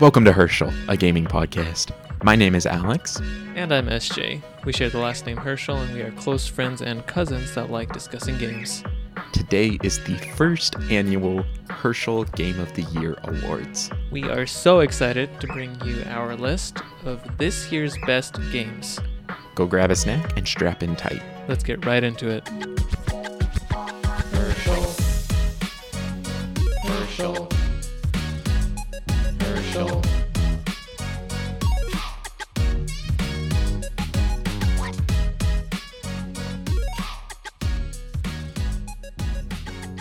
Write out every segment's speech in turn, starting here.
Welcome to Hoecherl, a gaming podcast. My name is Alex. And I'm SJ. We share the last name Hoecherl, and we are close friends and cousins that like discussing games. Today is the first annual Hoecherl Game of the Year Awards. We are so excited to bring you our list of this year's best games. Go grab a snack and strap in tight. Let's get right into it. Hoecherl. Hoecherl.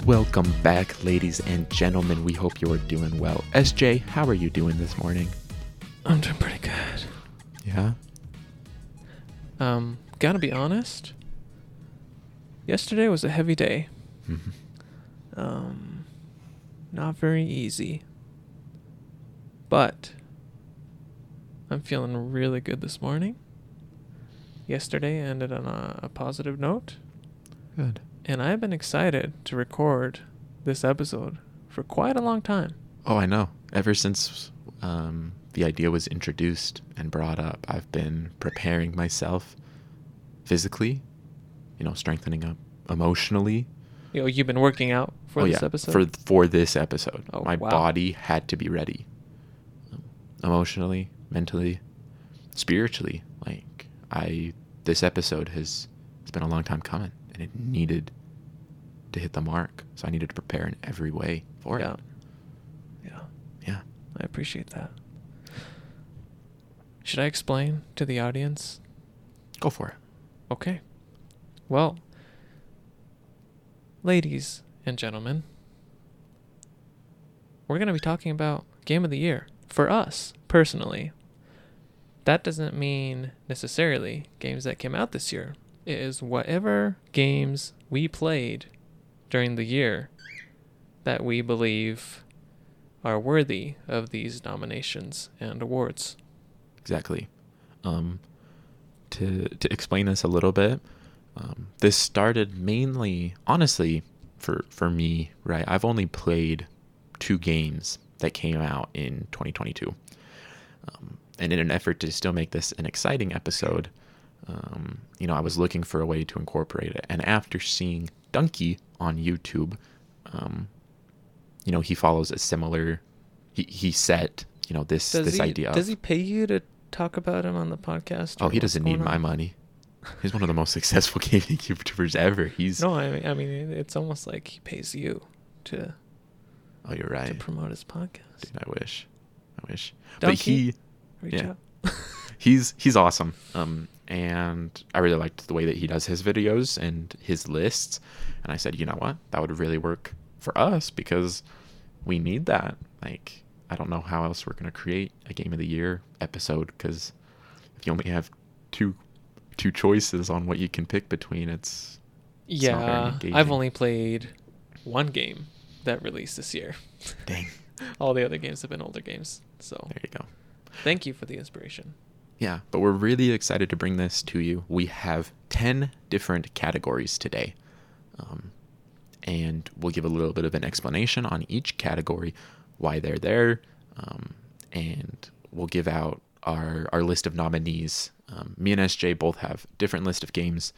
Welcome back, ladies and gentlemen. We hope you are doing well. SJ, how are you doing this morning? I'm doing pretty good. Yeah? Um, gotta be honest. Yesterday was a heavy day. Mhm. Um, not very easy. But I'm feeling really good this morning. Yesterday ended on a, a positive note, Good. And I've been excited to record this episode for quite a long time. Oh, I know. Ever since um, the idea was introduced and brought up, I've been preparing myself physically, you know, strengthening up emotionally. You know, you've been working out for oh, this yeah, episode. For for this episode, Oh, my wow. body had to be ready, um, emotionally, mentally, spiritually. Like I, this episode has it's been a long time coming, and it needed to hit the mark. So I needed to prepare in every way for yeah. it. Yeah. Yeah. I appreciate that. Should I explain to the audience? Go for it. Okay. Well, ladies and gentlemen, we're going to be talking about Game of the Year for us personally. That doesn't mean necessarily games that came out this year. It is whatever games we played during the year that we believe are worthy of these nominations and awards. Exactly. Um, to to explain this a little bit, um, this started mainly, honestly, for for me. Right, I've only played two games that came out in 2022, um, and in an effort to still make this an exciting episode, um, you know, I was looking for a way to incorporate it. And after seeing Dunkey on YouTube, um, you know, he follows a similar. He he set you know this Does this he, idea. Does of- he pay you to talk about him on the podcast? Oh, he doesn't need going my on? money. He's one of the most successful gaming YouTubers ever. He's No, I mean, I mean, it's almost like he pays you to oh, you're right. to promote his podcast. Dude, I wish, I wish. Dunkey? But he, Reach yeah. out. he's he's awesome. Um, and I really liked the way that he does his videos and his lists. And I said, you know what, that would really work for us because we need that. Like, I don't know how else we're gonna create a game of the year episode because if you only have two two choices on what you can pick between, it's It's yeah, I've only played one game that released this year. dang. All the other games have been older games. So There you go. thank you for the inspiration. Yeah, but we're really excited to bring this to you. We have 10 different categories today. Um, and we'll give a little bit of an explanation on each category, why they're there, um, and we'll give out our, our list of nominees. Um, me and SJ both have different list of games.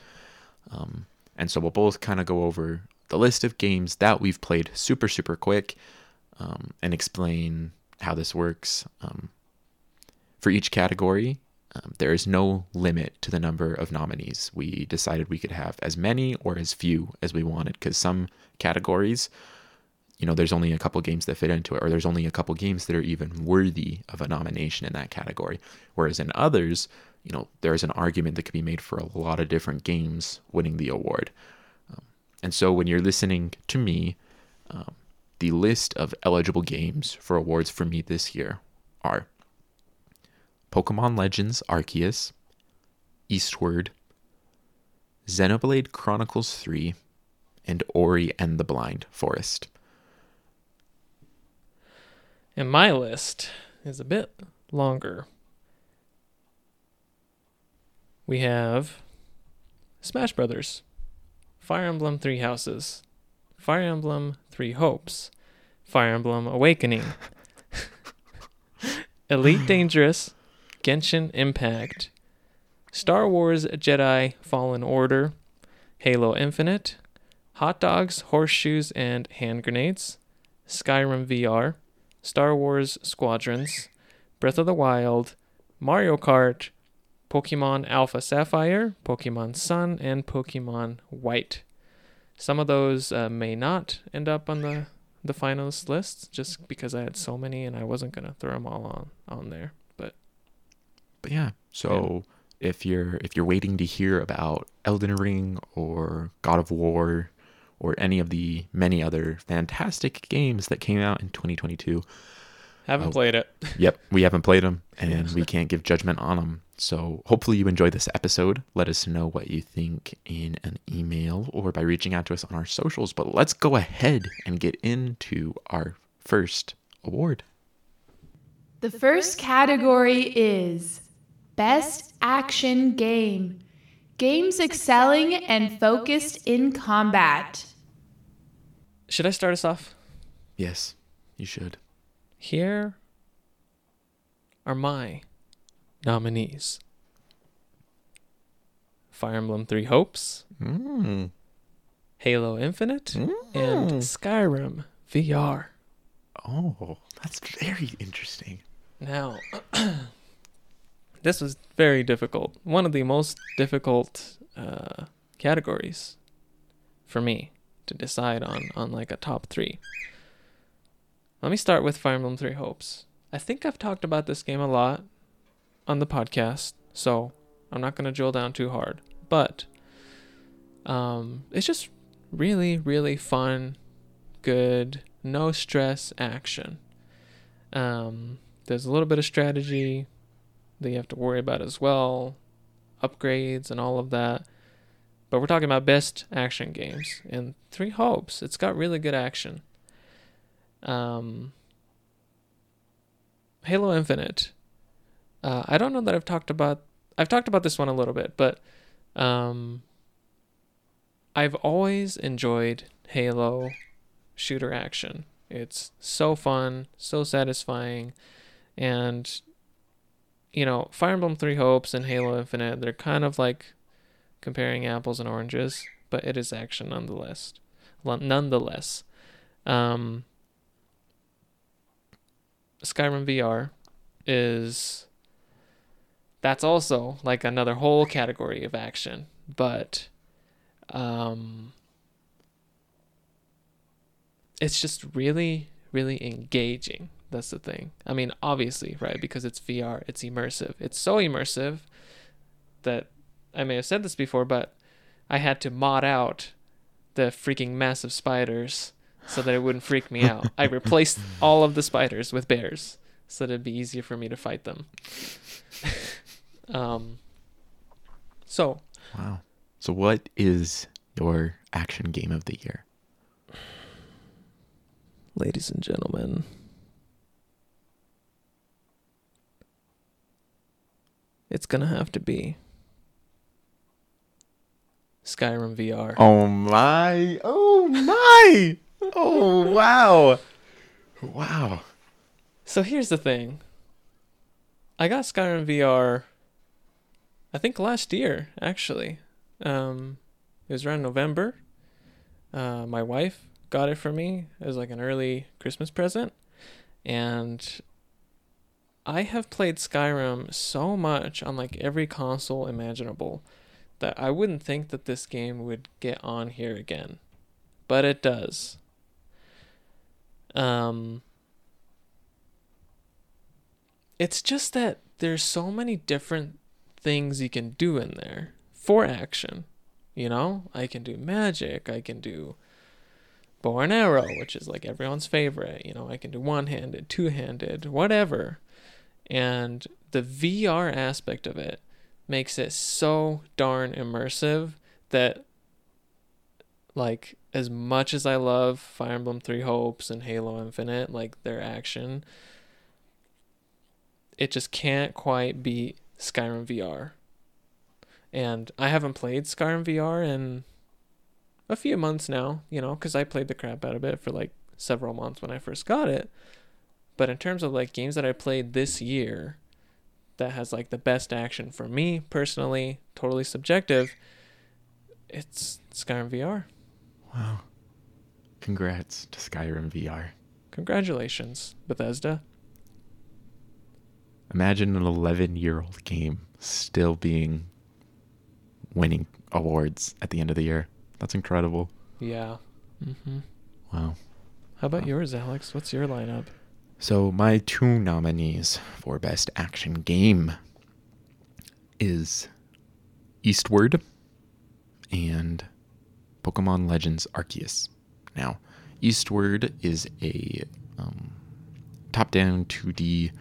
Um, and so we'll both kind of go over the list of games that we've played super, super quick um, and explain how this works. Um, for each category, um, there is no limit to the number of nominees. We decided we could have as many or as few as we wanted because some categories, you know, there's only a couple games that fit into it, or there's only a couple games that are even worthy of a nomination in that category. Whereas in others, you know, there's an argument that could be made for a lot of different games winning the award. Um, and so when you're listening to me, um, the list of eligible games for awards for me this year are Pokemon Legends Arceus, Eastward, Xenoblade Chronicles 3, and Ori and the Blind Forest. And my list is a bit longer. We have Smash Brothers, Fire Emblem Three Houses, Fire Emblem Three Hopes, Fire Emblem Awakening, Elite Dangerous, Genshin Impact, Star Wars Jedi Fallen Order, Halo Infinite, Hot Dogs, Horseshoes, and Hand Grenades, Skyrim VR, Star Wars Squadrons, Breath of the Wild, Mario Kart, Pokemon Alpha Sapphire, Pokemon Sun, and Pokemon White. Some of those uh, may not end up on the the finalist list just because I had so many and I wasn't gonna throw them all on on there. But But yeah, so if you're if you're waiting to hear about Elden Ring or God of War or any of the many other fantastic games that came out in 2022, haven't Oh. played it. yep, we haven't played them and we can't give judgment on them. So hopefully you enjoyed this episode. Let us know what you think in an email or by reaching out to us on our socials. But let's go ahead and get into our first award. The first category is Best Action Game. Games excelling and focused in combat. Should I start us off? Yes, you should. Here are my nominees. Fire Emblem Three Hopes, Mm. Halo Infinite, Mm. and Skyrim VR. Oh, that's very interesting. Now, this was very difficult. One of the most difficult uh, categories for me to decide on, on like a top three. Let me start with Fire Emblem Three Hopes. I think I've talked about this game a lot on the podcast, so I'm not going to drill down too hard. But um, it's just really, really fun, good, no stress action. Um, there's a little bit of strategy that you have to worry about as well, upgrades and all of that. But we're talking about best action games and Three Hopes. It's got really good action. Um, Halo Infinite. Uh, I don't know that I've talked about. I've talked about this one a little bit, but um, I've always enjoyed Halo shooter action. It's so fun, so satisfying, and you know, Fire Emblem Three Hopes and Halo Infinite, they're kind of like comparing apples and oranges, but it is action nonetheless. Nonetheless, um, Skyrim VR is that's also like another whole category of action, but um it's just really really engaging that's the thing i mean obviously right because it's vr it's immersive it's so immersive that i may have said this before but i had to mod out the freaking massive spiders so that it wouldn't freak me out i replaced all of the spiders with bears so that it'd be easier for me to fight them um so Wow. So, what is your action game of the year? ladies and gentlemen. It's gonna have to be Skyrim VR. Oh my! Oh my! Oh wow! Wow! So here's the thing. I got Skyrim VR I think last year, actually. Um it was around November. Uh my wife got it for me as like an early Christmas present. And I have played Skyrim so much on like every console imaginable that I wouldn't think that this game would get on here again. But it does. Um it's just that there's so many different things you can do in there for action. You know, I can do magic, I can do bow and arrow, which is like everyone's favorite. You know, I can do one handed, two handed, whatever. And the VR aspect of it makes it so darn immersive that, like, as much as I love Fire Emblem Three Hopes and Halo Infinite, like their action, it just can't quite beat Skyrim VR. And I haven't played Skyrim VR in a few months now, you know, because I played the crap out of it for like several months when I first got it. But in terms of like games that I played this year that has like the best action for me personally, totally subjective, it's Skyrim VR. Wow. Congrats to Skyrim VR. Congratulations, Bethesda. Imagine an 11 year old game still being winning awards at the end of the year. That's incredible. Yeah. Mm-hmm. Wow. How about Wow. yours, Alex? What's your lineup? So my two nominees for best action game is Eastward and Pokemon Legends Arceus. Now, Eastward is a um, top-down 2D,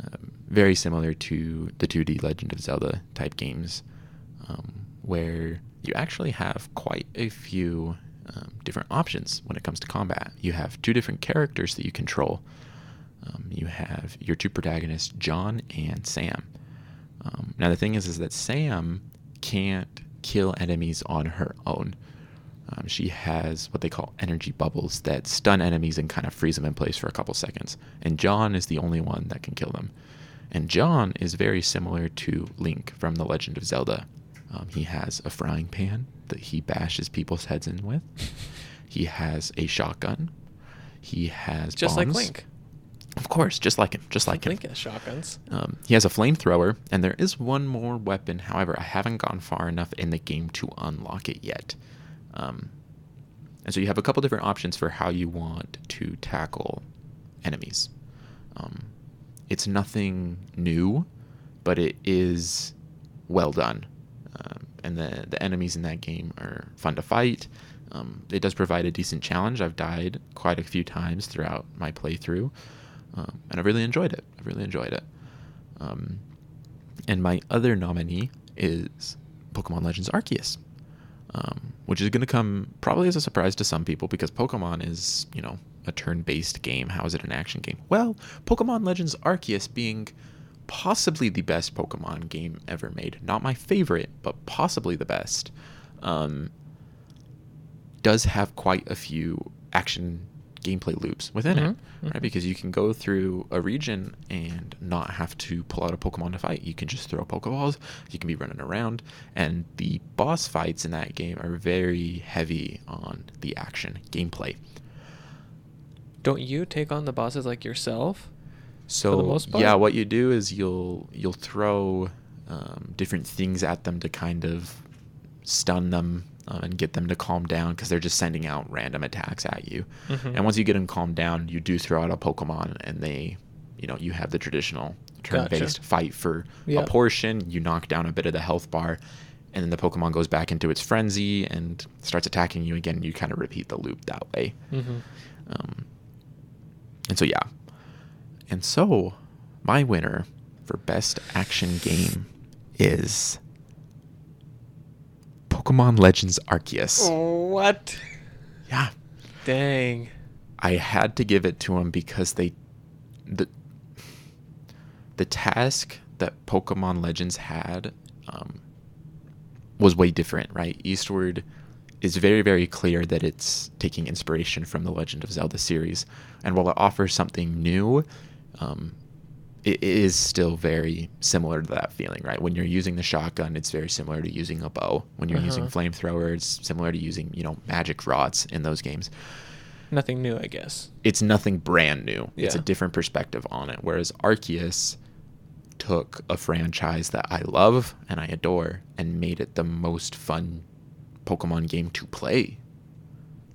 um, very similar to the 2D Legend of Zelda type games, um, where you actually have quite a few um, different options when it comes to combat. You have two different characters that you control. Um, you have your two protagonists, John and Sam. Um, now the thing is, is that Sam can't kill enemies on her own. Um, she has what they call energy bubbles that stun enemies and kind of freeze them in place for a couple seconds. And John is the only one that can kill them. And John is very similar to Link from The Legend of Zelda. Um, he has a frying pan that he bashes people's heads in with. he has a shotgun. He has Just like. Link. Of course, just like him, just like him. Link has shotguns. Um, he has a flamethrower, and there is one more weapon. However, I haven't gone far enough in the game to unlock it yet. Um, and so you have a couple different options for how you want to tackle enemies. Um, it's nothing new, but it is well done. Um, and the, the enemies in that game are fun to fight. Um, it does provide a decent challenge. I've died quite a few times throughout my playthrough, um, and I really enjoyed it. I really enjoyed it. Um, and my other nominee is Pokemon Legends Arceus, um, which is going to come probably as a surprise to some people because Pokemon is, you know, a turn-based game. How is it an action game? Well, Pokemon Legends Arceus being possibly the best Pokemon game ever made. Not my favorite, but possibly the best. Um, does have quite a few action gameplay loops within it, Mhm, right? Because you can go through a region and not have to pull out a Pokemon to fight. You can just throw Pokeballs. You can be running around, and the boss fights in that game are very heavy on the action gameplay. Don't you take on the bosses like yourself? So yeah, what you do is you'll you'll throw um, different things at them to kind of stun them um, and get them to calm down because they're just sending out random attacks at you. Mhm. And once you get them calmed down, you do throw out a Pokemon, and they, you know, you have the traditional turn-based fight for Yeah. a portion. You knock down a bit of the health bar, and then the Pokemon goes back into its frenzy and starts attacking you again. You kind of repeat the loop that way. Mm-hmm. Um, and so, yeah. And so, my winner for best action game is Pokemon Legends Arceus. What? Yeah. Dang. I had to give it to him because they the the task that Pokemon Legends had um, was way different, right? Eastward is very very clear that it's taking inspiration from the Legend of Zelda series, and while it offers something new, um, it is still very similar to that feeling, right? When you're using the shotgun, it's very similar to using a bow. When you're using Uh-huh. flamethrower, it's similar to using you know magic rods in those games Nothing new, I guess. it's nothing brand new. It's a different perspective on it. Whereas Arceus took a franchise that I love and I adore and made it the most fun Pokemon game to play.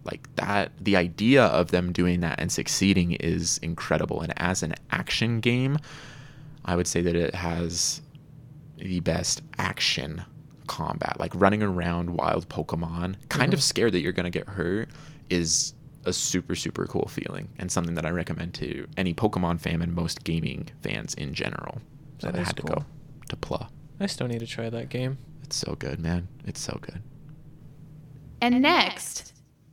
Like that, the idea of them doing that and succeeding is incredible. And as an action game, I would say that it has the best action combat. Like running around wild Pokemon, kind of Mhm. scared that you're going to get hurt, is a super, super cool feeling and something that I recommend to any Pokemon fan and most gaming fans in general. So That I is had to go to Pla. I still need to try that game. It's so good, man. It's so good. And next,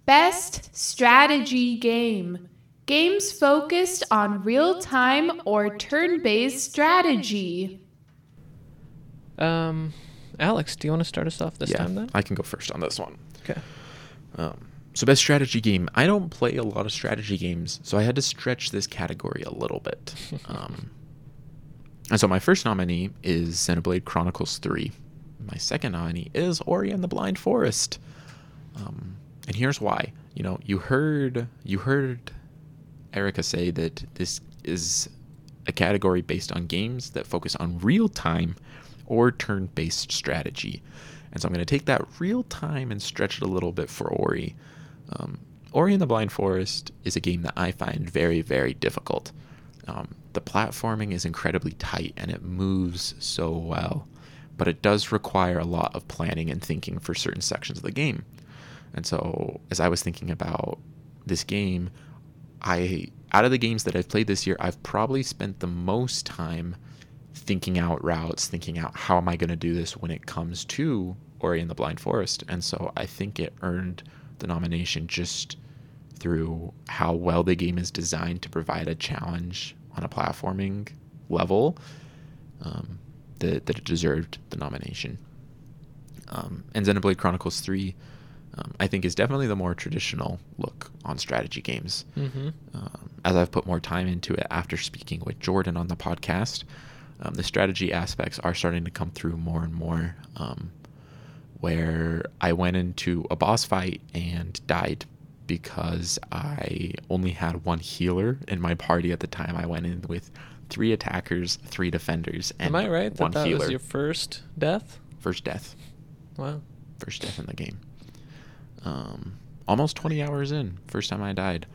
best strategy game. Games focused on real time or turn based strategy. Um, Alex, do you want to start us off this yeah, time then? I can go first on this one. Okay. Um, so best strategy game. I don't play a lot of strategy games, so I had to stretch this category a little bit. um, and so my first nominee is Xenoblade Chronicles 3. My second nominee is Ori and the Blind Forest. Um, and here's why. You know, you heard you heard Erica say that this is a category based on games that focus on real time or turn based strategy. And so I'm going to take that real time and stretch it a little bit for Ori. Um, Ori and the Blind Forest is a game that I find very, very difficult. Um, the platforming is incredibly tight and it moves so well, but it does require a lot of planning and thinking for certain sections of the game. And so, as I was thinking about this game, I out of the games that I've played this year, I've probably spent the most time thinking out routes, thinking out how am I going to do this when it comes to Ori and the Blind Forest. And so I think it earned the nomination just through how well the game is designed to provide a challenge on a platforming level um, that, that it deserved the nomination. Um, and Xenoblade Chronicles 3, um, I think, is definitely the more traditional look on strategy games. Mm-hmm. Um, as I've put more time into it after speaking with Jordan on the podcast, um, the strategy aspects are starting to come through more and more. Um, where I went into a boss fight and died because I only had one healer in my party at the time. I went in with three attackers, three defenders, and Am I right one that that healer. was your first death? First death. Wow. First death in the game. Um, almost 20 hours in, first time I died.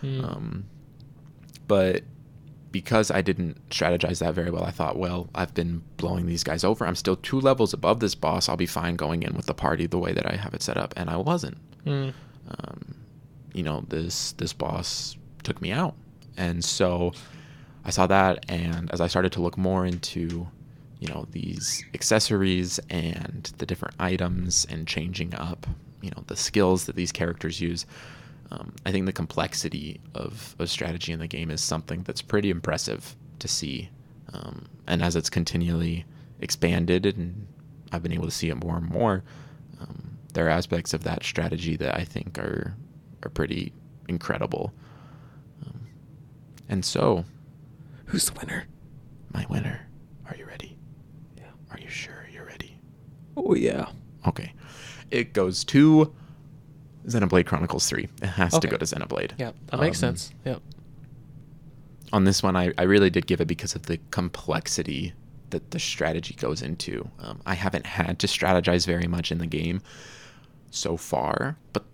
Hmm. Um, but because I didn't strategize that very well, I thought, well, I've been blowing these guys over. I'm still two levels above this boss. I'll be fine going in with the party the way that I have it set up, and I wasn't. Hmm. Um, you know, this this boss took me out, and so I saw that, and as I started to look more into, you know, these accessories and the different items and changing up, you know, the skills that these characters use, um, I think the complexity of, of strategy in the game is something that's pretty impressive to see. Um, and as it's continually expanded and I've been able to see it more and more, um, there are aspects of that strategy that I think are are pretty incredible. Um, and so, Who's the winner? my winner, are you ready? Yeah. Are you sure you're ready? Oh yeah. Okay. It goes to Xenoblade Chronicles 3. It has to go to Xenoblade. Yeah, that makes Um, sense. Yep. on this one, I, I really did give it because of the complexity that the strategy goes into. Um, I haven't had to strategize very much in the game so far, but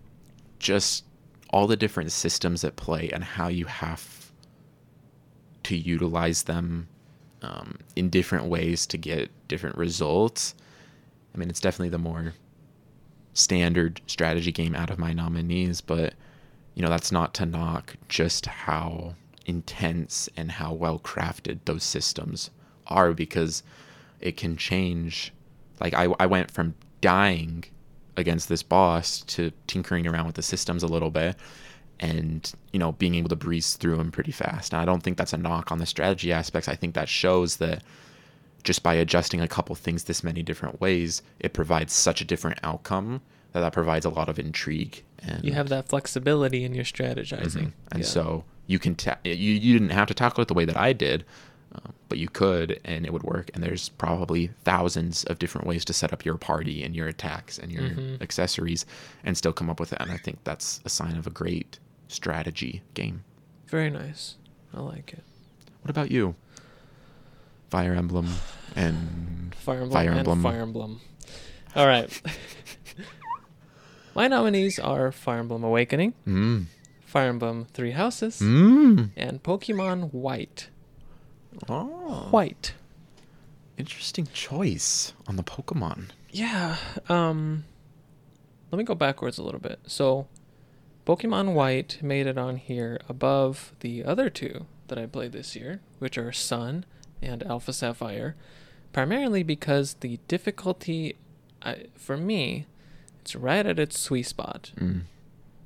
just all the different systems at play and how you have to utilize them um, in different ways to get different results. I mean, it's definitely the more standard strategy game out of my nominees, but you know, that's not to knock just how intense and how well crafted those systems are because it can change. Like, I, I went from dying against this boss to tinkering around with the systems a little bit and, you know, being able to breeze through them pretty fast. And I don't think that's a knock on the strategy aspects. I think that shows that just by adjusting a couple things this many different ways, it provides such a different outcome that that provides a lot of intrigue. And You have that flexibility in your strategizing. Mhm. And Yeah. so you can ta- you you didn't have to tackle it the way that I did, um, but you could, and it would work. And there's probably thousands of different ways to set up your party and your attacks and your Mhm. accessories, and still come up with it. And I think that's a sign of a great strategy game. very nice. I like it. What about you? Fire Emblem and Fire Emblem Fire and Emblem. Fire Emblem. All right. My nominees are Fire Emblem Awakening, mm, Fire Emblem Three Houses, mm. and Pokemon White. Oh, White. interesting choice on the Pokemon. Yeah. Um let me go backwards a little bit. So Pokemon White made it on here above the other two that I played this year, which are Sun and Alpha Sapphire, primarily because the difficulty I, for me, it's right at its sweet spot. Mm.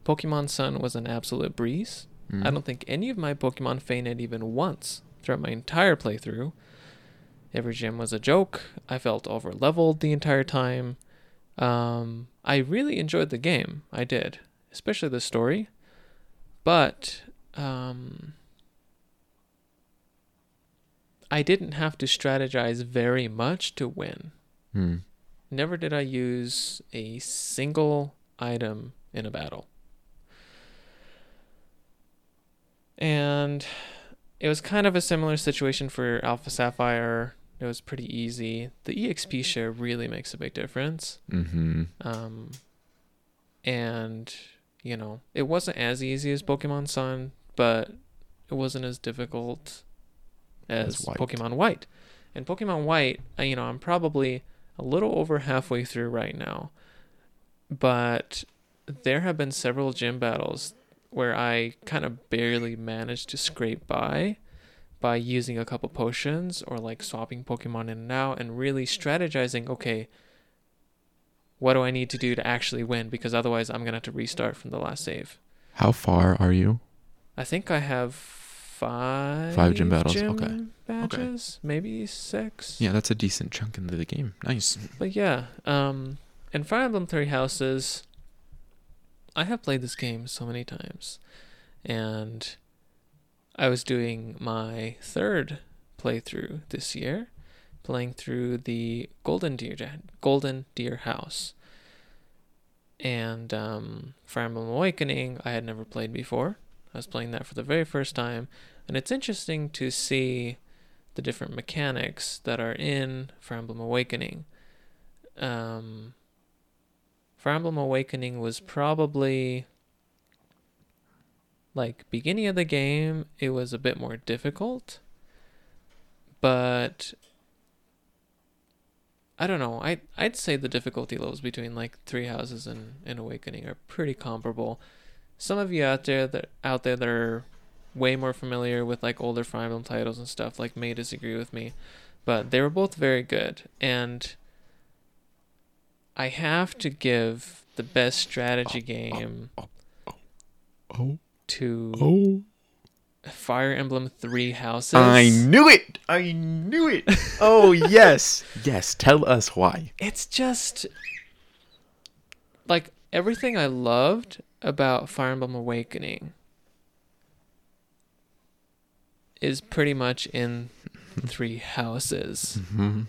Pokemon Sun was an absolute breeze. Mm. I don't think any of my Pokemon fainted even once throughout my entire playthrough. Every gym was a joke. I felt over leveled the entire time. Um, I really enjoyed the game. I did. especially the story. But um, I didn't have to strategize very much to win. Hmm. Never did I use a single item in a battle. And it was kind of a similar situation for Alpha Sapphire. It was pretty easy. The EXP share really makes a big difference. Mm-hmm. Um, and, you know, it wasn't as easy as Pokemon Sun, but it wasn't as difficult as White. Pokemon White. And Pokemon White, uh, you know, I'm probably a little over halfway through right now. But there have been several gym battles where I kind of barely managed to scrape by by using a couple potions or like swapping Pokemon in and out and really strategizing, okay, what do I need to do to actually win? Because otherwise I'm gonna have to restart from the last save. How far are you? I think I have five Five gym battles, gym okay. badges, maybe six. Yeah, that's a decent chunk into the game. Nice. But yeah, um, and Fire Emblem Three Houses, I have played this game so many times, and I was doing my third playthrough this year, playing through the Golden Deer Golden Deer House. And um, Fire Emblem Awakening, I had never played before. I was playing that for the very first time, and it's interesting to see the different mechanics that are in Fire Emblem Awakening. Um, Fire Emblem Awakening was probably like beginning of the game. It was a bit more difficult, but I don't know. I I'd say the difficulty levels between like Three Houses and, and Awakening are pretty comparable. Some of you out there that out there that are way more familiar with like older Fire Emblem titles and stuff like may disagree with me, but they were both very good and I have to give the best strategy game to Oh. Fire Emblem Three Houses. I knew it. I knew it. Oh yes. yes. Tell us why. it's just like everything I loved about Fire Emblem Awakening is pretty much in Three Houses, hmm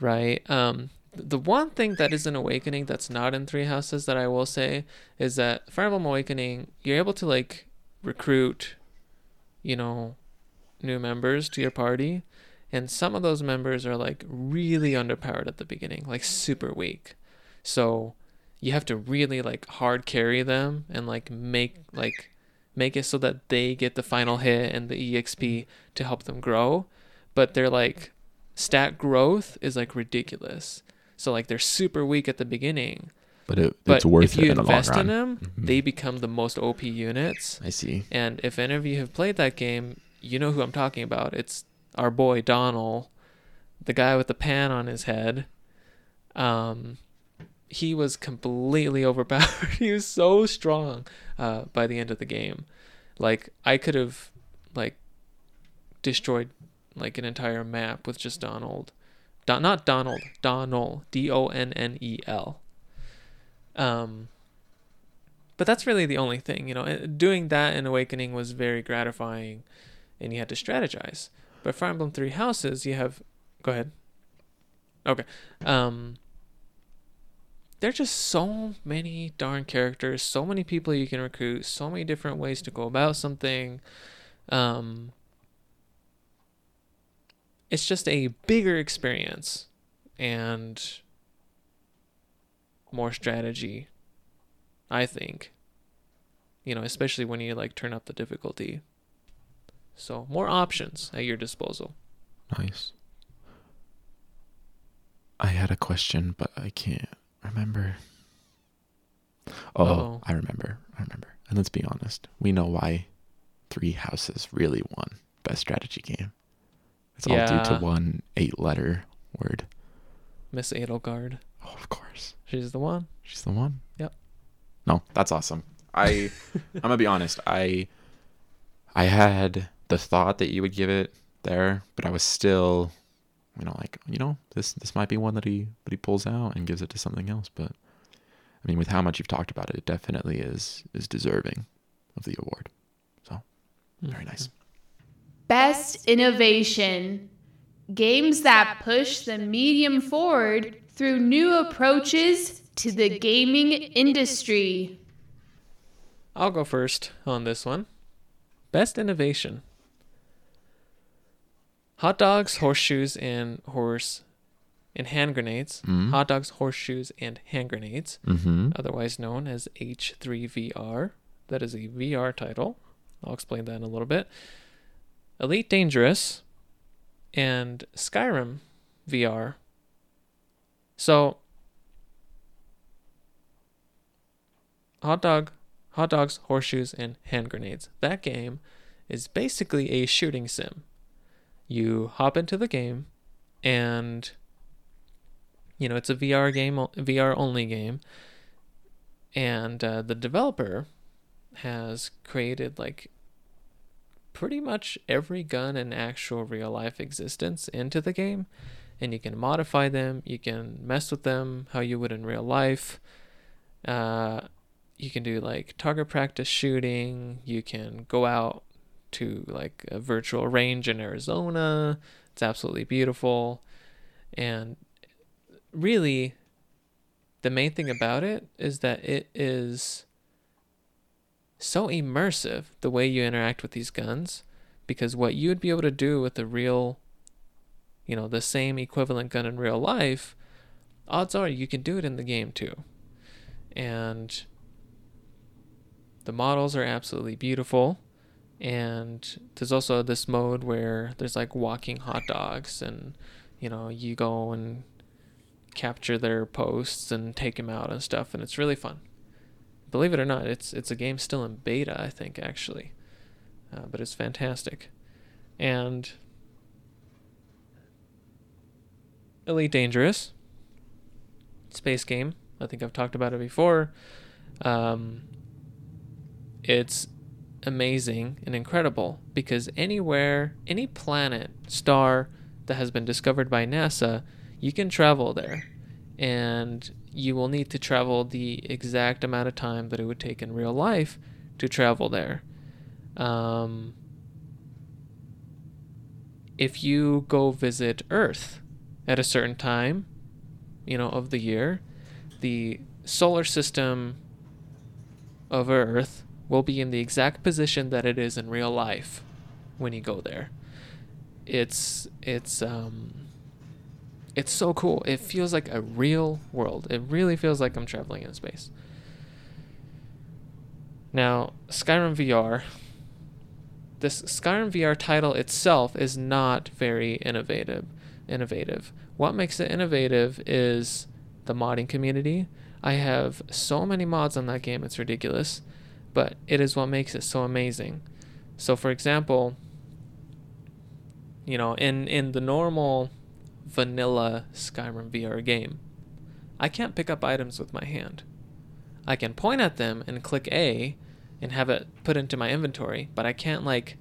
right? Um, the one thing that is in Awakening that's not in Three Houses that I will say is that Fire Emblem Awakening, you're able to like recruit, you know, new members to your party, and some of those members are like really underpowered at the beginning, like super weak. So you have to really like hard carry them and like make like make it so that they get the final hit and the exp to help them grow but their like stat growth is like ridiculous so like they're super weak at the beginning But it, but it's worth if you it in the long invest run. in them Mhm. they become the most op units I see. and if any of you have played that game you know who i'm talking about it's our boy donald the guy with the pan on his head um he was completely overpowered. He was so strong uh by the end of the game. Like i could have like destroyed like an entire map with just donald. Don- not donald. Donnel. D-o-n-n-e-l um but that's really the only thing you know Uh, doing that in awakening was very gratifying and you had to strategize. But fire emblem three houses you have go ahead. Okay. Um there are just so many darn characters so many people you can recruit so many different ways to go about something. Um it's just a bigger experience and more strategy i think. You know especially when you like turn up the difficulty. So more options at your disposal. Nice. I had a question, but I can't remember. Oh, Uh-oh. I remember. I remember. And let's be honest. We know why Three Houses really won Best Strategy Game. It's all due to one eight letter word. miss edelgard Oh, of course. she's the one She's the one. Yep. No, that's awesome. I I'm gonna be honest. I I had the thought that you would give it there, but I was still, you know, like you know, this this might be one that he that he pulls out and gives it to something else. But I mean, with how much you've talked about it, it definitely is is deserving of the award. So mm-hmm. very nice. Best Innovation. Games that push the medium forward through new approaches to the gaming industry. I'll go first on this one. Best innovation. Hot dogs, horseshoes, and horse and hand grenades. Mhm. Hot dogs, horseshoes, and hand grenades, Mm-hmm. otherwise known as H3VR. That is a VR title. I'll explain that in a little bit. Elite Dangerous and Skyrim VR. So, hot dog, hot dogs, horseshoes, and hand grenades. That game is basically a shooting sim. You hop into the game, and you know it's a VR game, VR only game, and uh, the developer has created like pretty much every gun in actual real life existence into the game. And you can modify them you can mess with them how you would in real life. Uh, you can do like target practice shooting you can go out to like a virtual range in arizona. It's absolutely beautiful. And really the main thing about it is that it is so immersive the way you interact with these guns because what you would be able to do with the real you know the same equivalent gun in real life odds are you can do it in the game too. And the models are absolutely beautiful and there's also this mode where there's like walking hot dogs and you know you go and capture their posts and take them out and stuff and it's really fun believe it or not, it's it's a game still in beta, I think actually, uh, but it's fantastic, and Elite Dangerous space game. I think I've talked about it before. Um, it's amazing and incredible because anywhere, any planet, star that has been discovered by NASA, you can travel there, and you will need to travel the exact amount of time that it would take in real life to travel there. Um, if you go visit Earth at a certain time, you know, of the year, the solar system of Earth will be in the exact position that it is in real life when you go there. It's it's um it's so cool. It feels like a real world. It really feels like I'm traveling in space. Now, Skyrim VR. This Skyrim VR title itself is not very innovative. Innovative. What makes it innovative is the modding community. I have so many mods on that game, it's ridiculous, but it is what makes it so amazing. So, for example, you know, in in the normal vanilla Skyrim VR game, I can't pick up items with my hand. I can point at them and click A and have it put into my inventory, but I can't like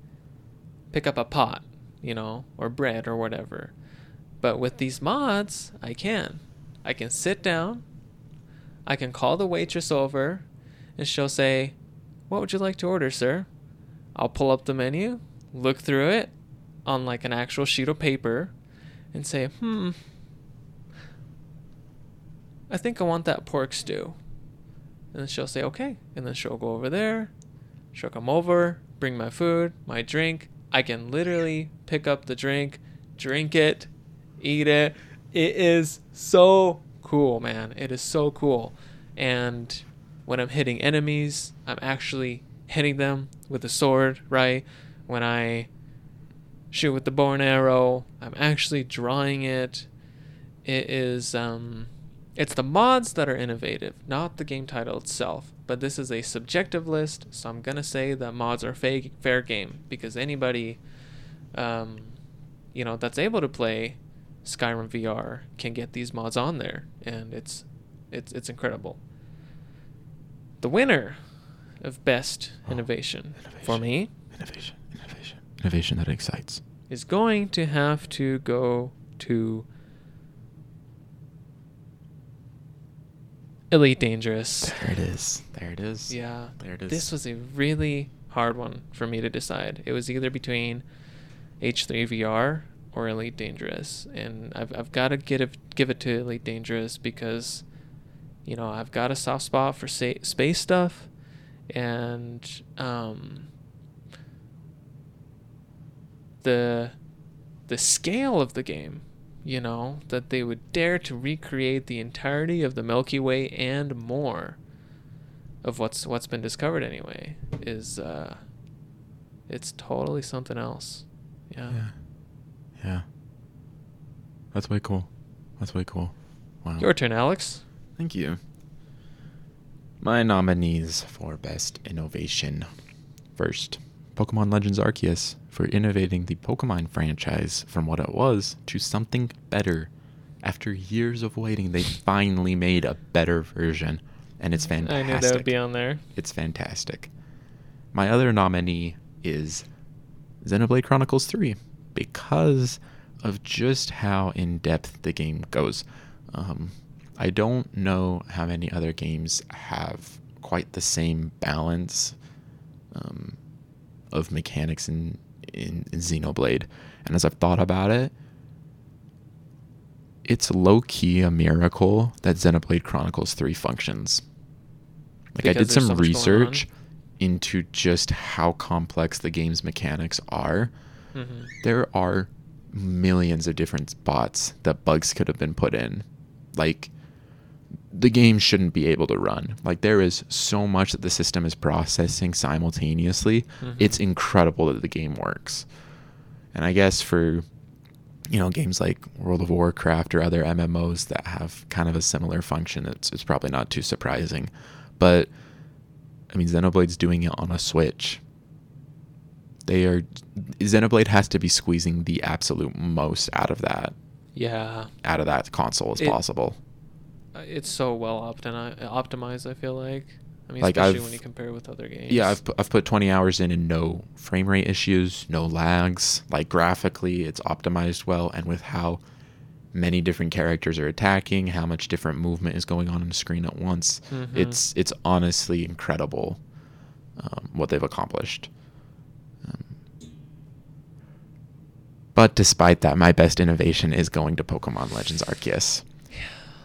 pick up a pot, you know, or bread or whatever. But with these mods, I can. I can sit down, I can call the waitress over, and she'll say, What would you like to order, sir? I'll pull up the menu, look through it on like an actual sheet of paper, and say, Hmm, I think I want that pork stew. And then she'll say, Okay. And then she'll go over there, she'll come over, bring my food, my drink. I can literally pick up the drink, drink it, eat it. It is so cool, man. It is so cool. And when I'm hitting enemies, I'm actually hitting them with a sword, right? When I shoot with the bow and arrow, I'm actually drawing it. It is um it's the mods that are innovative, not the game title itself. But this is a subjective list, so I'm gonna say that mods are fake, fair game because anybody, um, you know, that's able to play Skyrim VR can get these mods on there, and it's it's it's incredible. The winner of best Oh, innovation, for me Innovation, innovation, innovation that excites. is going to have to go to Elite Dangerous. There it is. There it is. Yeah. There it is. This was a really hard one for me to decide. It was either between H3 VR or Elite Dangerous, and I've I've got to get it, give it to Elite Dangerous because, you know, I've got a soft spot for sa- space stuff, and um. The, the scale of the game, you know, that they would dare to recreate the entirety of the Milky Way and more of what's what's been discovered anyway is uh it's totally something else. Yeah. Yeah. Yeah. That's way cool. That's way cool. Wow. Your turn, Alex. Thank you. My nominees for Best Innovation. First, Pokemon Legends Arceus for innovating the Pokemon franchise from what it was to something better. After years of waiting, they finally made a better version, and it's fantastic. I knew that would be on there. It's fantastic. My other nominee is Xenoblade Chronicles 3 because of just how in depth the game goes. Um, I don't know how many other games have quite the same balance um, of mechanics in, in, in Xenoblade. And as I've thought about it, it's low key a miracle that Xenoblade Chronicles 3 functions. Like I did some so much going on? research into just how complex the game's mechanics are. hmm There are millions of different spots that bugs could have been put in. Like the game shouldn't be able to run. Like there is so much that the system is processing simultaneously. Mhm. It's incredible that the game works. And I guess for you know games like World of Warcraft or other MMOs that have kind of a similar function, it's it's probably not too surprising. But I mean Xenoblade's doing it on a Switch. They are Xenoblade has to be squeezing the absolute most out of that Yeah. out of that console as It- possible. It's so well optimi- optimized, I feel like. I mean, Like, especially I've- when you compare it with other games. Yeah, I've put, I've put 20 hours in and no frame rate issues, no lags. Like graphically, it's optimized well, and with how many different characters are attacking, how much different movement is going on on the screen at once, Mhm. it's it's honestly incredible um, what they've accomplished. Um, but despite that, my best innovation is going to Pokemon Legends Arceus.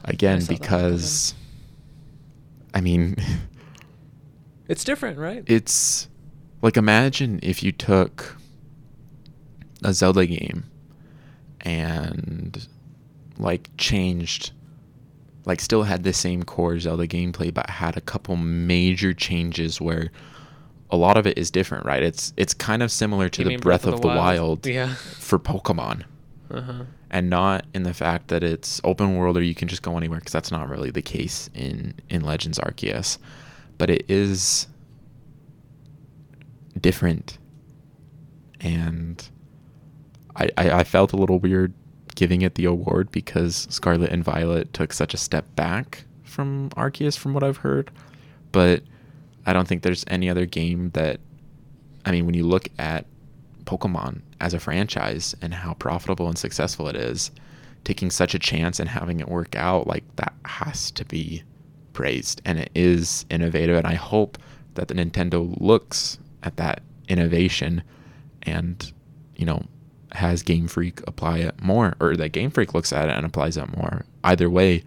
Again, one because I mean. It's different, right? it's like imagine if you took a Zelda game and like changed like still had the same core Zelda gameplay but had a couple major changes where a lot of it is different, right? It's it's kind of similar to You the mean Breath, of, the, Wild, Yeah. for Pokemon Uh-huh. And not in the fact that it's open world or you can just go anywhere because that's not really the case in in Legends Arceus, but it is different, and I, I I felt a little weird giving it the award because Scarlet and Violet took such a step back from Arceus from what I've heard, but I don't think there's any other game that I mean when you look at Pokemon as a franchise and how profitable and successful it is, taking such a chance and having it work out, like that has to be praised. And it is innovative. And I hope that the Nintendo looks at that innovation and, you know, has Game Freak apply it more, or that Game Freak looks at it and applies it more. Either way,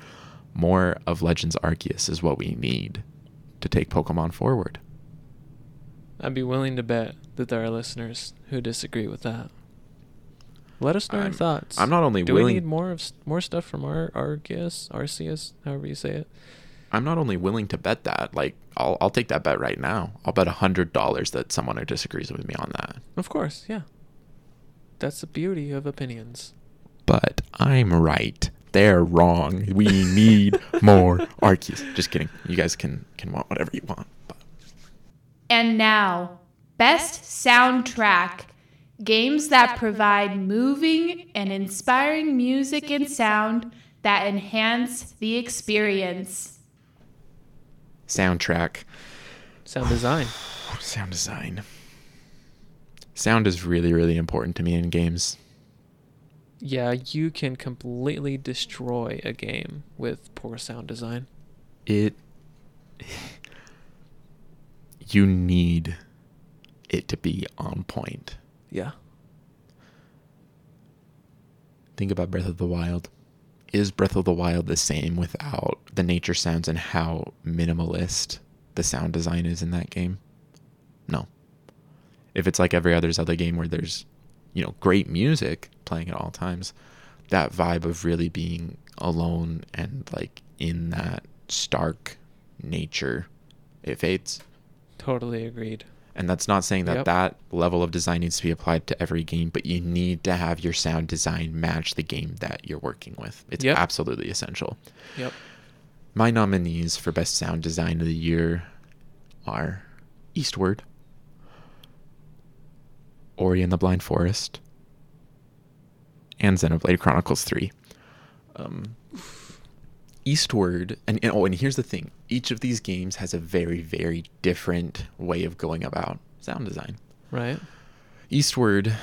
more of Legends Arceus is what we need to take Pokemon forward. I'd be willing to bet that there are listeners who disagree with that. Let us know your I'm- thoughts. I'm not only Do willing- we need more of more stuff from our Arceus, Arceus, however you say it? I'm not only willing to bet that, like I'll I'll take that bet right now. I'll bet a hundred dollars that someone who disagrees with me on that. Of course, yeah. That's the beauty of opinions. But I'm right. They're wrong. We need more Arceus. Just kidding. You guys can can want whatever you want. But And now, best soundtrack. Games that provide moving and inspiring music and sound that enhance the experience. soundtrack, Sound design. sound design. Sound is really really important to me in games. Yeah, you can completely destroy a game with poor sound design. it you need it to be on point. Yeah. Think about Breath of the Wild. Is Breath of the Wild the same without the nature sounds and how minimalist the sound design is in that game? No. If it's like every other Zelda game where there's, you know, great music playing at all times, that vibe of really being alone and like in that stark nature, it fades. Totally agreed. And that's not saying that Yep. that level of design needs to be applied to every game, but you need to have your sound design match the game that you're working with. It's Yep. absolutely essential. Yep. My nominees for best sound design of the year are Eastward, Ori and the Blind Forest, and Xenoblade Chronicles 3. Um, Eastward, and, and oh, and here's the thing: each of these games has a very, very different way of going about sound design. Right. Eastward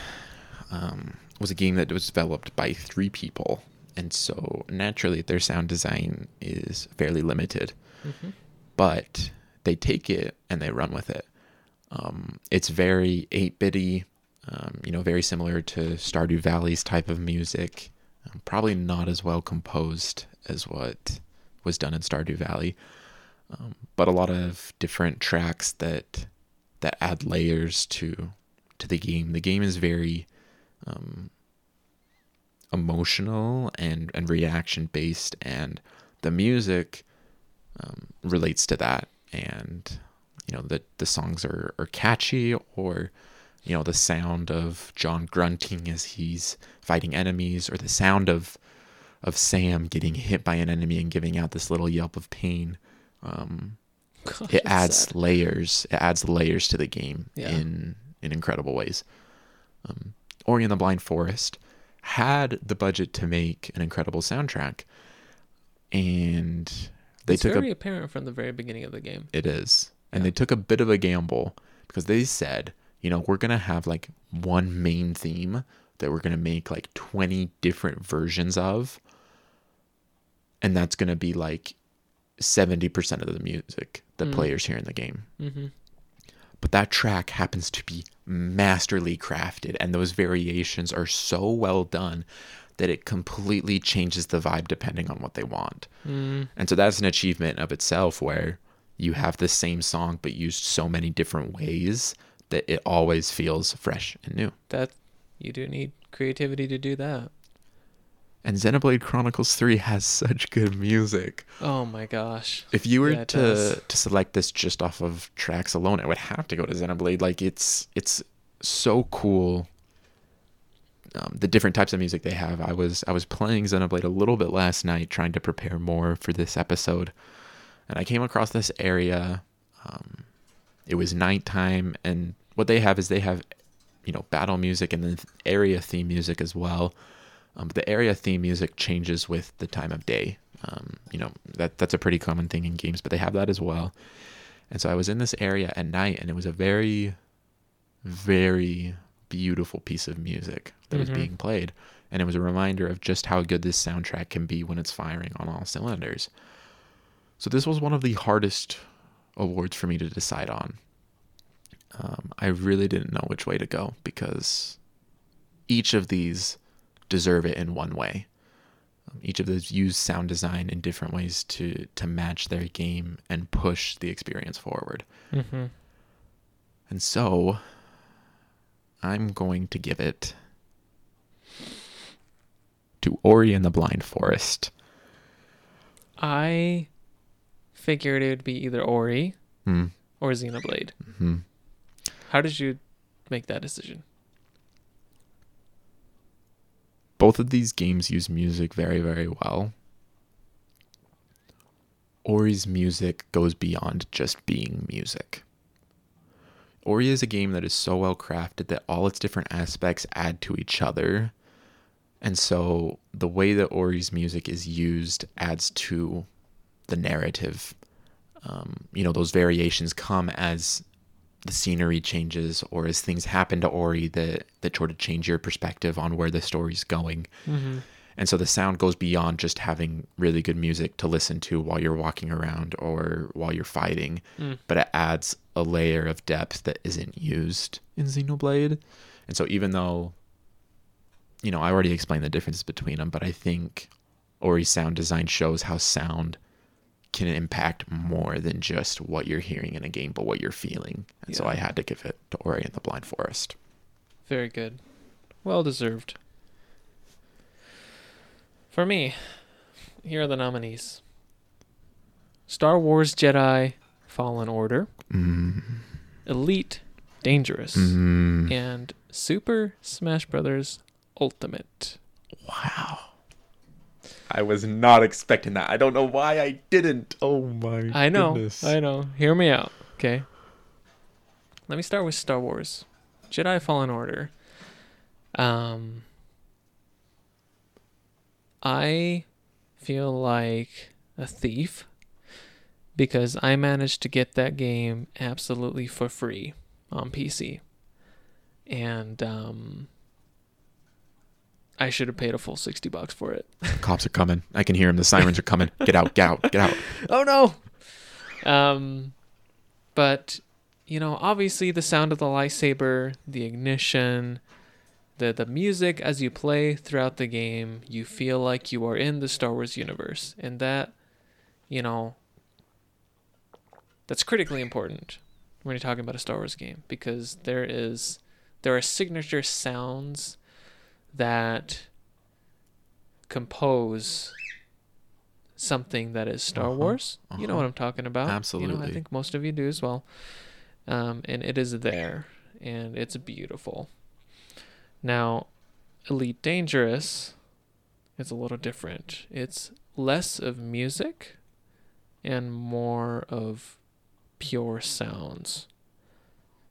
um, was a game that was developed by three people, and so naturally their sound design is fairly limited. Mm-hmm. But they take it and they run with it. Um, it's very 8 bitty, um, you know, very similar to Stardew Valley's type of music. Um, probably not as well composed as what was done in Stardew Valley, um, but a lot of different tracks that that add layers to to the game. The game is very um, emotional and and reaction based, and the music um, relates to that. And you know the the songs are are catchy, or you know the sound of John grunting as he's fighting enemies, or the sound of of Sam getting hit by an enemy and giving out this little yelp of pain. Um, Gosh, it adds sad. layers. It adds layers to the game Yeah. in in incredible ways. Um, Ori and the Blind Forest had the budget to make an incredible soundtrack, and they it's took very a apparent from the very beginning of the game. it is, and Yeah. they took a bit of a gamble because they said, you know, we're gonna have like one main theme that we're gonna make like twenty different versions of, and that's gonna be like seventy percent of the music that Mm. players hear in the game Mm-hmm. but that track happens to be masterly crafted and those variations are so well done that it completely changes the vibe depending on what they want Mm, and so that's an achievement of itself where you have the same song but used so many different ways that it always feels fresh and new that you do need creativity to do that. And xenoblade chronicles 3 has such good music Oh my gosh. if you were Yeah, to does. to select this just off of tracks alone, it would have to go to Xenoblade. Like it's it's so cool. Um, the different types of music they have. I was I was playing Xenoblade a little bit last night, trying to prepare more for this episode, and I came across this area. Um, it was nighttime, and what they have is they have, you know, battle music and then area theme music as well. Um, but the area theme music changes with the time of day. Um, you know that that's a pretty common thing in games, but they have that as well. And so I was in this area at night, and it was a very, very beautiful piece of music that was Mhm. being played, and it was a reminder of just how good this soundtrack can be when it's firing on all cylinders. So this was one of the hardest awards for me to decide on. Um, I really didn't know which way to go because each of these deserve it in one way. Um, each of those use sound design in different ways to to match their game and push the experience forward. Mm-hmm. And so I'm going to give it to Ori and the Blind Forest. I figured it would be either Ori Hmm. or Xenoblade. hmm How did you make that decision? Both of these games use music very, very well. Ori's music goes beyond just being music. Ori is a game that is so well crafted that all its different aspects add to each other. And so the way that Ori's music is used adds to the narrative. Um, you know, those variations come as the scenery changes or as things happen to Ori that, that sort of change your perspective on where the story's going. Mm-hmm. And so the sound goes beyond just having really good music to listen to while you're walking around or while you're fighting, Mm. but it adds a layer of depth that isn't used in Xenoblade. And so even though you know, I already explained the difference between them, but I think Ori's sound design shows how sound can impact more than just what you're hearing in a game, but what you're feeling. And so I had to give it to Ori and the Blind Forest. Very good. Well deserved. For me, here are the nominees Star Wars Jedi Fallen Order, Mm. Elite Dangerous, Mm. and Super Smash Bros. Ultimate. Wow. I was not expecting that. I don't know why I didn't. Oh my god. I know. goodness. I know. Hear me out, okay? Let me start with Star Wars Jedi Fallen Order. Um, I feel like a thief because I managed to get that game absolutely for free on PC. And um, I should have paid a full 60 bucks for it. Cops are coming. I can hear them. The sirens are coming. Get out, get out, get out. oh no. Um, but you know, obviously the sound of the lightsaber, the ignition, the the music as you play throughout the game, you feel like you are in the Star Wars universe, and that, you know, that's critically important when you're talking about a Star Wars game because there is there are signature sounds that compose something that is Star Uh-huh, Wars. You know uh-huh. what I'm talking about. You know, I think most of you do as well. Um, and it is there, and it's beautiful. Now, Elite Dangerous is a little different. It's less of music and more of pure sounds.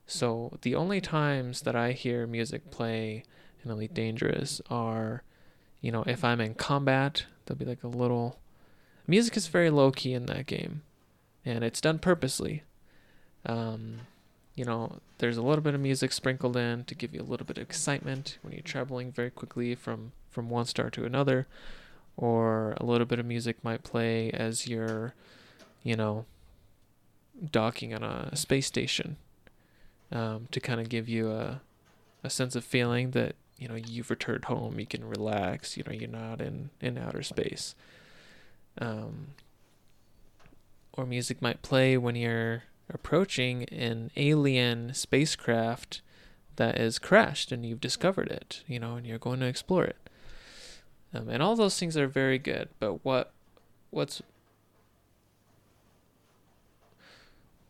So the only times that I hear music play in Elite Dangerous are, you know, if I'm in combat, there'll be like a little. Music is very low key in that game, and it's done purposely. Um, you know, there's a little bit of music sprinkled in to give you a little bit of excitement when you're traveling very quickly from from one star to another, or a little bit of music might play as you're, you know, docking on a space station, um, to kind of give you a a sense of feeling that you know you've returned home. You can relax. You know, you're not in in outer space. Um, or music might play when you're approaching an alien spacecraft that is crashed and you've discovered it, you know, and you're going to explore it. Um, and all those things are very good, but what what's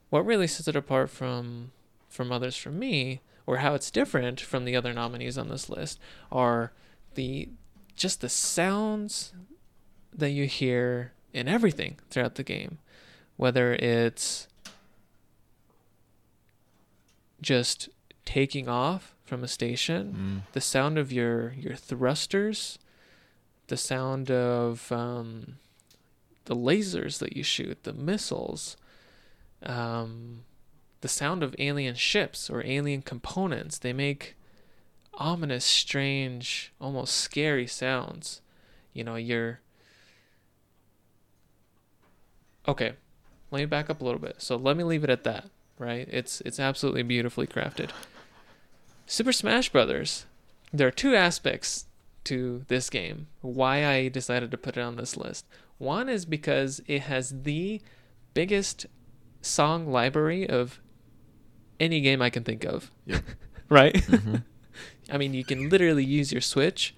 what really sets it apart from from others from me or how it's different from the other nominees on this list are the just the sounds that you hear in everything throughout the game whether it's just taking off from a station Mm. the sound of your your thrusters the sound of um, the lasers that you shoot the missiles um, the sound of alien ships or alien components. They make ominous strange almost scary sounds. You know you're okay let me back up a little bit. So let me leave it at that right? It's it's absolutely beautifully crafted. Super smash brothers there are two aspects to this game why i decided to put it on this list. One is because it has the biggest song library of any game i can think of Yep. right Mhm. i mean you can literally use your switch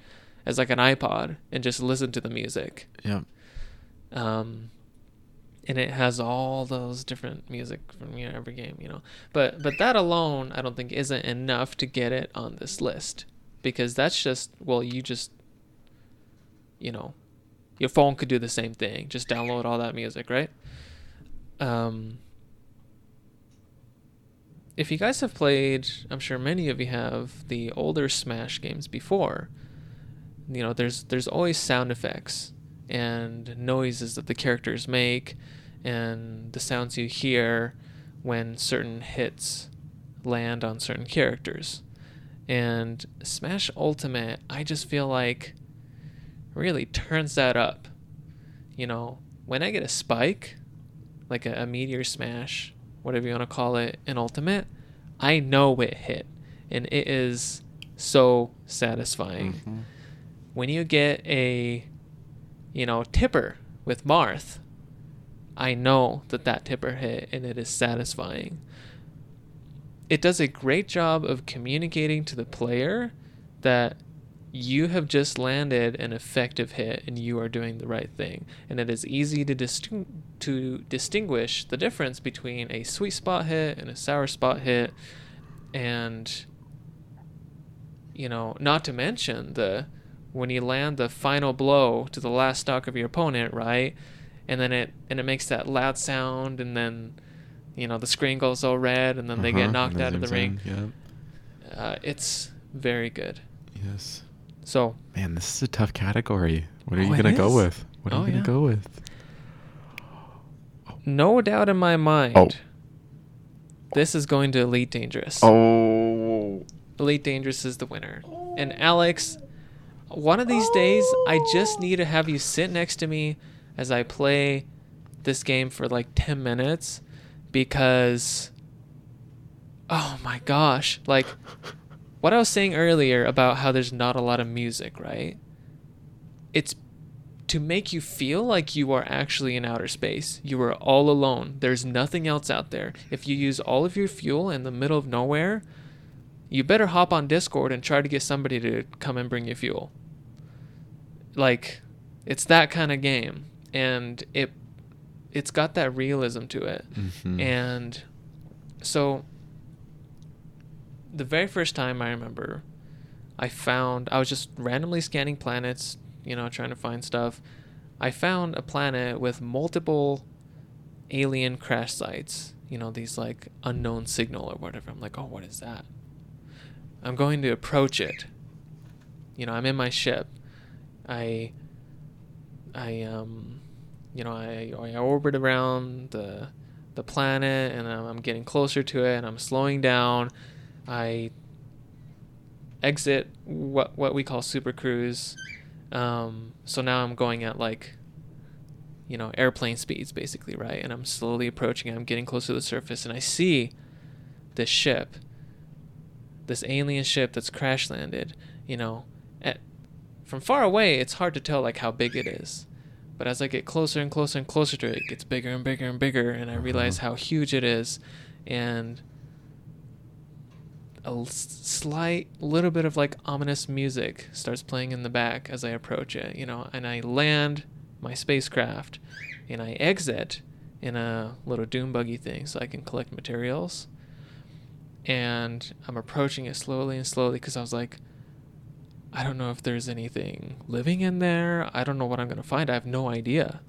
as like an ipod and just listen to the music Yeah. um, and it has all those different music from you know, every game, you know. But but that alone, I don't think isn't enough to get it on this list because that's just well, you just you know, your phone could do the same thing. Just download all that music, right? Um, if you guys have played, I'm sure many of you have the older Smash games before. You know, there's there's always sound effects and noises that the characters make and the sounds you hear when certain hits land on certain characters. And Smash Ultimate, I just feel like really turns that up. You know, when I get a spike, like a, a meteor smash, whatever you want to call it, an Ultimate, I know it hit. And it is so satisfying. Mm-hmm. When you get a, you know, tipper with Marth, I know that that tipper hit and it is satisfying. It does a great job of communicating to the player that you have just landed an effective hit and you are doing the right thing. And it is easy to, to distinguish the difference between a sweet spot hit and a sour spot hit. And, you know, not to mention the when you land the final blow to the last stock of your opponent, right? And then it and it makes that loud sound and then you know the screen goes all red and then they get Uh-huh, knocked out of the ring. in, Uh, it's very good. Yes. So Man, this is a tough category. What are Oh, you gonna go with? What are Oh, you gonna yeah. go with? no doubt in my mind, Oh. this is going to Elite Dangerous. Oh. Elite Dangerous is the winner. And Alex, one of these days, I just need to have you sit next to me as I play this game for like 10 minutes because, oh my gosh. Like, what I was saying earlier about how there's not a lot of music, right? It's to make you feel like you are actually in outer space. You are all alone. There's nothing else out there. If you use all of your fuel in the middle of nowhere, you better hop on Discord and try to get somebody to come and bring you fuel. Like, it's that kind of game, and it it's got that realism to it. Mhm. And so, the very first time I remember, I found I was just randomly scanning planets, you know, trying to find stuff. I found a planet with multiple alien crash sites. You know, these like unknown signal or whatever. I'm like, oh, what is that? I'm going to approach it. You know, I'm in my ship. I, I um, you know, I I orbit around the the planet, and I'm, getting closer to it, and I'm slowing down. I exit what what we call super cruise. Um, so now I'm going at like, you know, airplane speeds basically, right? And I'm slowly approaching. I'm getting close to the surface, and I see this ship, this alien ship that's crash landed. You know, at from far away, it's hard to tell like how big it is. But as I get closer and closer and closer to it, it gets bigger and bigger and bigger, and I realize Uh-huh. how huge it is, and a slight little bit of like ominous music starts playing in the back as I approach it, you know, and I land my spacecraft and I exit in a little doom buggy thing so I can collect materials. And I'm approaching it slowly and slowly because I was like, I don't know if there's anything living in there. I don't know what I'm going to find. I have no idea.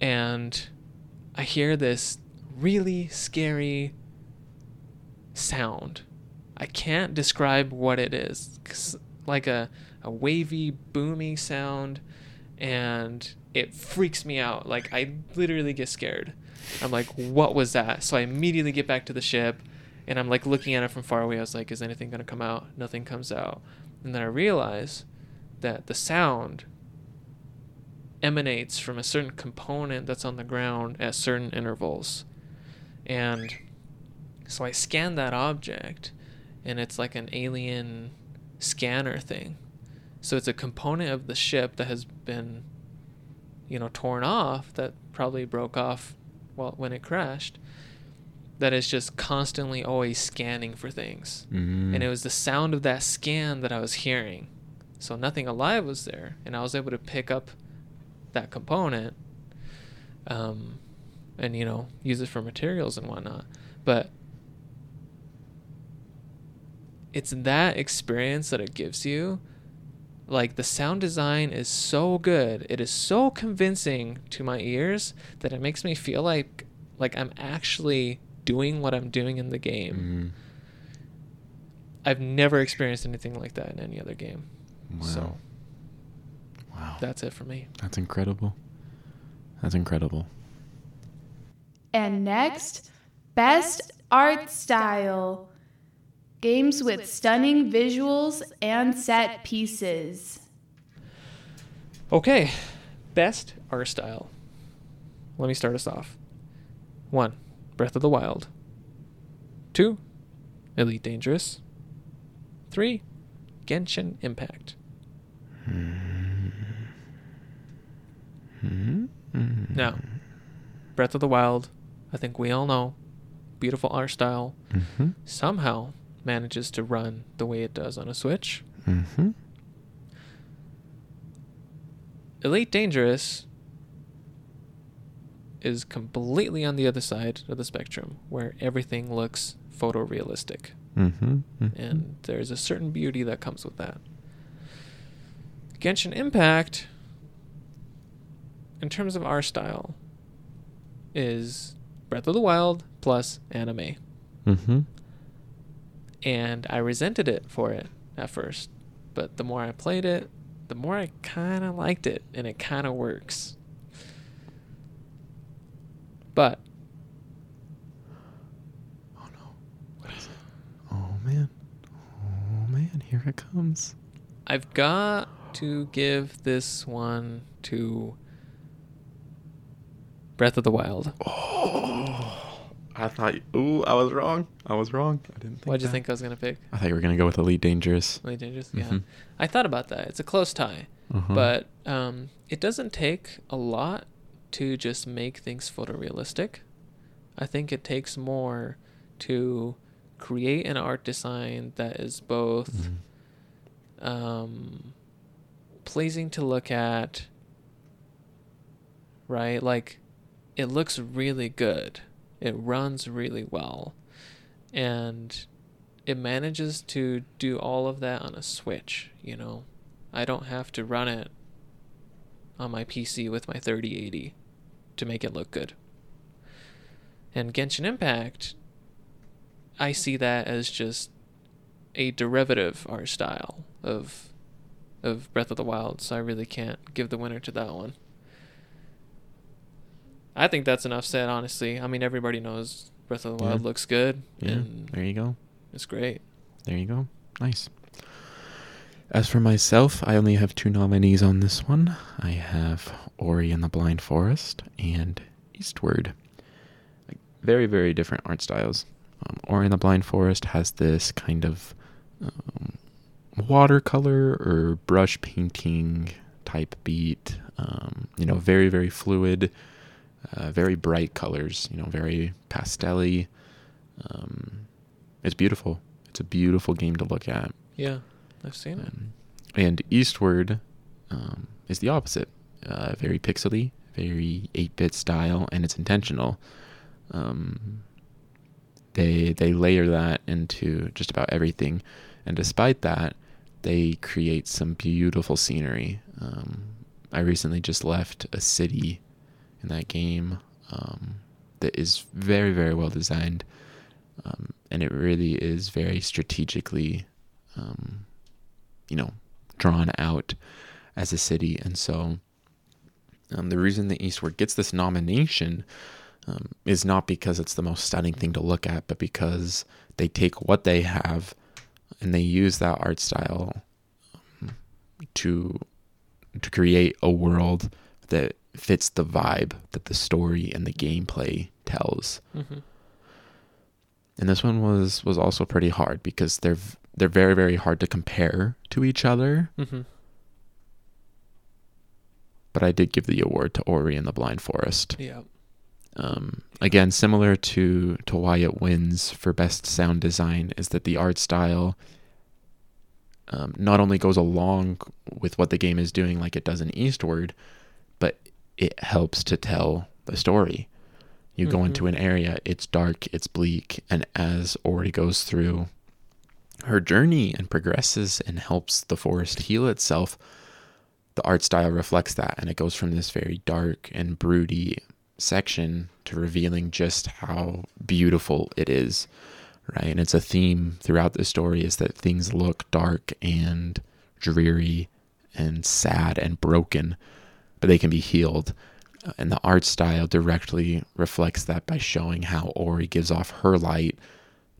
And I hear this really scary sound. I can't describe what it is. It's Like a, a wavy, boomy sound. And it freaks me out. Like, I literally get scared. I'm like, what was that? So I immediately get back to the ship. And I'm like looking at it from far away. I was like, is anything going to come out? Nothing comes out. And then I realize that the sound emanates from a certain component that's on the ground at certain intervals. And so I scan that object, and it's like an alien scanner thing. So it's a component of the ship that has been, you know, torn off, that probably broke off well, when it crashed, that is just constantly always scanning for things. Mm. And it was the sound of that scan that I was hearing. So nothing alive was there, and I was able to pick up that component, um, and you know use it for materials and whatnot. But it's that experience that it gives you. Like the sound design is so good, it is so convincing to my ears that it makes me feel like like I'm actually doing what I'm doing in the game. Mm. I've never experienced anything like that in any other game. Wow. So wow. that's it for me. That's incredible. That's incredible. And next, best art style. Games with stunning visuals and set pieces. Okay, best art style. Let me start us off. One, Breath of the Wild. Two, Elite Dangerous. Three, Genshin Impact. Now, Breath of the Wild, I think we all know, beautiful art style, Mm-hmm. somehow manages to run the way it does on a Switch. Mm-hmm. Elite Dangerous is completely on the other side of the spectrum, where everything looks photorealistic, Mm-hmm. and there's a certain beauty that comes with that. Genshin Impact, in terms of our style, is Breath of the Wild plus anime. Mm-hmm. And I resented it for it at first. But the more I played it, the more I kind of liked it, and it kind of works. But Oh no. What is it? Oh man. Oh man, here it comes. I've got to give this one to Breath of the Wild. Oh. I thought ooh, I was wrong. I was wrong. I didn't think What'd you that. think I was gonna pick? I thought you were gonna go with Elite Dangerous. Elite Dangerous? Yeah. Mhm. I thought about that. It's a close tie. Uh-huh. But um, it doesn't take a lot to just make things photorealistic. I think it takes more to create an art design that is both Mhm. um, pleasing to look at, right? Like, it looks really good, it runs really well, and it manages to do all of that on a Switch, you know? I don't have to run it on my PC with my 3080 to make it look good. And Genshin Impact, I see that as just a derivative art style of of Breath of the Wild, so I really can't give the winner to that one. I think that's enough said, honestly. I mean, everybody knows Breath of the Wild Yeah. looks good, Yeah. and There you go. it's great. There you go. Nice. As for myself, I only have two nominees on this one. I have Ori and the Blind Forest and Eastward. Like, Very, very different art styles. Um, Ori and the Blind Forest has this kind of um, watercolor or brush painting type beat. Um, you know, very, very fluid, uh, very bright colors. You know, very pastelly. Um, it's beautiful. It's a beautiful game to look at. Yeah, I've seen it. Um, and Eastward um, is the opposite. Uh, very pixely, very 8-bit style, and it's intentional. Um, they they layer that into just about everything, and despite that, they create some beautiful scenery. Um, I recently just left a city in that game um, that is very very well designed, um, and it really is very strategically, um, you know, drawn out as a city. And so, um, the reason the Eastward gets this nomination um, is not because it's the most stunning thing to look at, but because they take what they have and they use that art style um, to to create a world that fits the vibe that the story and the gameplay tells. hmm And this one was was also pretty hard because they're they're very very hard to compare to each other. hmm But I did give the award to Ori and the Blind Forest. Yeah. Um, again, similar to to why it wins for best sound design is that the art style um, not only goes along with what the game is doing, like it does in Eastward, it helps to tell the story. You go Mhm. into an area, it's dark, it's bleak, and as Ori goes through her journey and progresses and helps the forest heal itself, the art style reflects that, and it goes from this very dark and broody section to revealing just how beautiful it is, right? And it's a theme throughout the story is that things look dark and dreary and sad and broken, but they can be healed. And the art style directly reflects that by showing how Ori gives off her light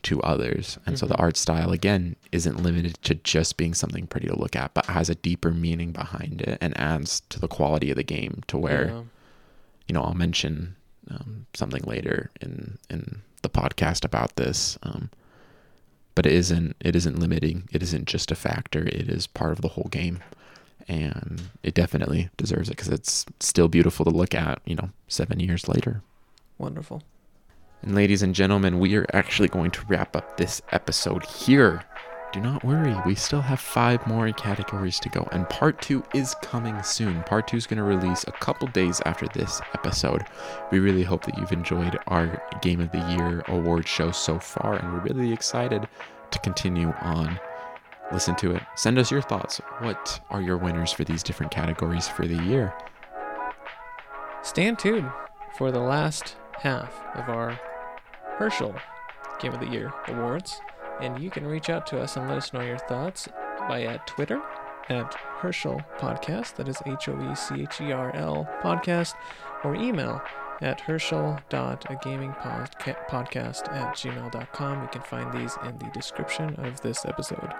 to others. And so the Mhm. art style, again, isn't limited to just being something pretty to look at, but has a deeper meaning behind it and adds to the quality of the game to where, Yeah. you know, I'll mention um, something later in, in the podcast about this. Um, but it isn't, it isn't limiting. It isn't just a factor. It is part of the whole game. And it definitely deserves it because it's still beautiful to look at, you know, seven years later. Wonderful. And ladies and gentlemen, we are actually going to wrap up this episode here. Do not worry, we still have five more categories to go, and part two is coming soon. Part two is going to release a couple days after this episode. We really hope that you've enjoyed our Game of the Year award show so far, and we're really excited to continue on. Listen to it. Send us your thoughts. What are your winners for these different categories for the year? Stand tuned for the last half of our Hoecherl Game of the Year awards. And you can reach out to us and let us know your thoughts via Twitter at Hoecherl Podcast. That is H O E C H E R L Podcast. Or email at hoecherl.agamingpodcast at gmail.com. You can find these in the description of this episode.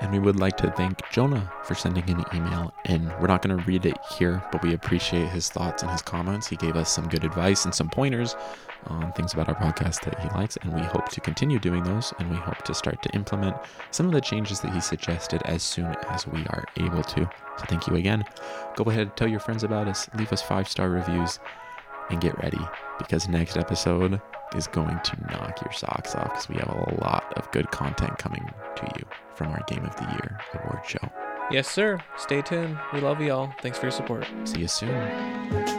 And we would like to thank Jonah for sending an email. And we're not going to read it here, but we appreciate his thoughts and his comments. He gave us some good advice and some pointers on things about our podcast that he likes. And we hope to continue doing those. And we hope to start to implement some of the changes that he suggested as soon as we are able to. So thank you again. Go ahead, tell your friends about us, leave us five star reviews, and get ready because next episode is going to knock your socks off because we have a lot of good content coming to you from our Game of the Year award show. Yes, sir. Stay tuned. We love you all. Thanks for your support. See you soon.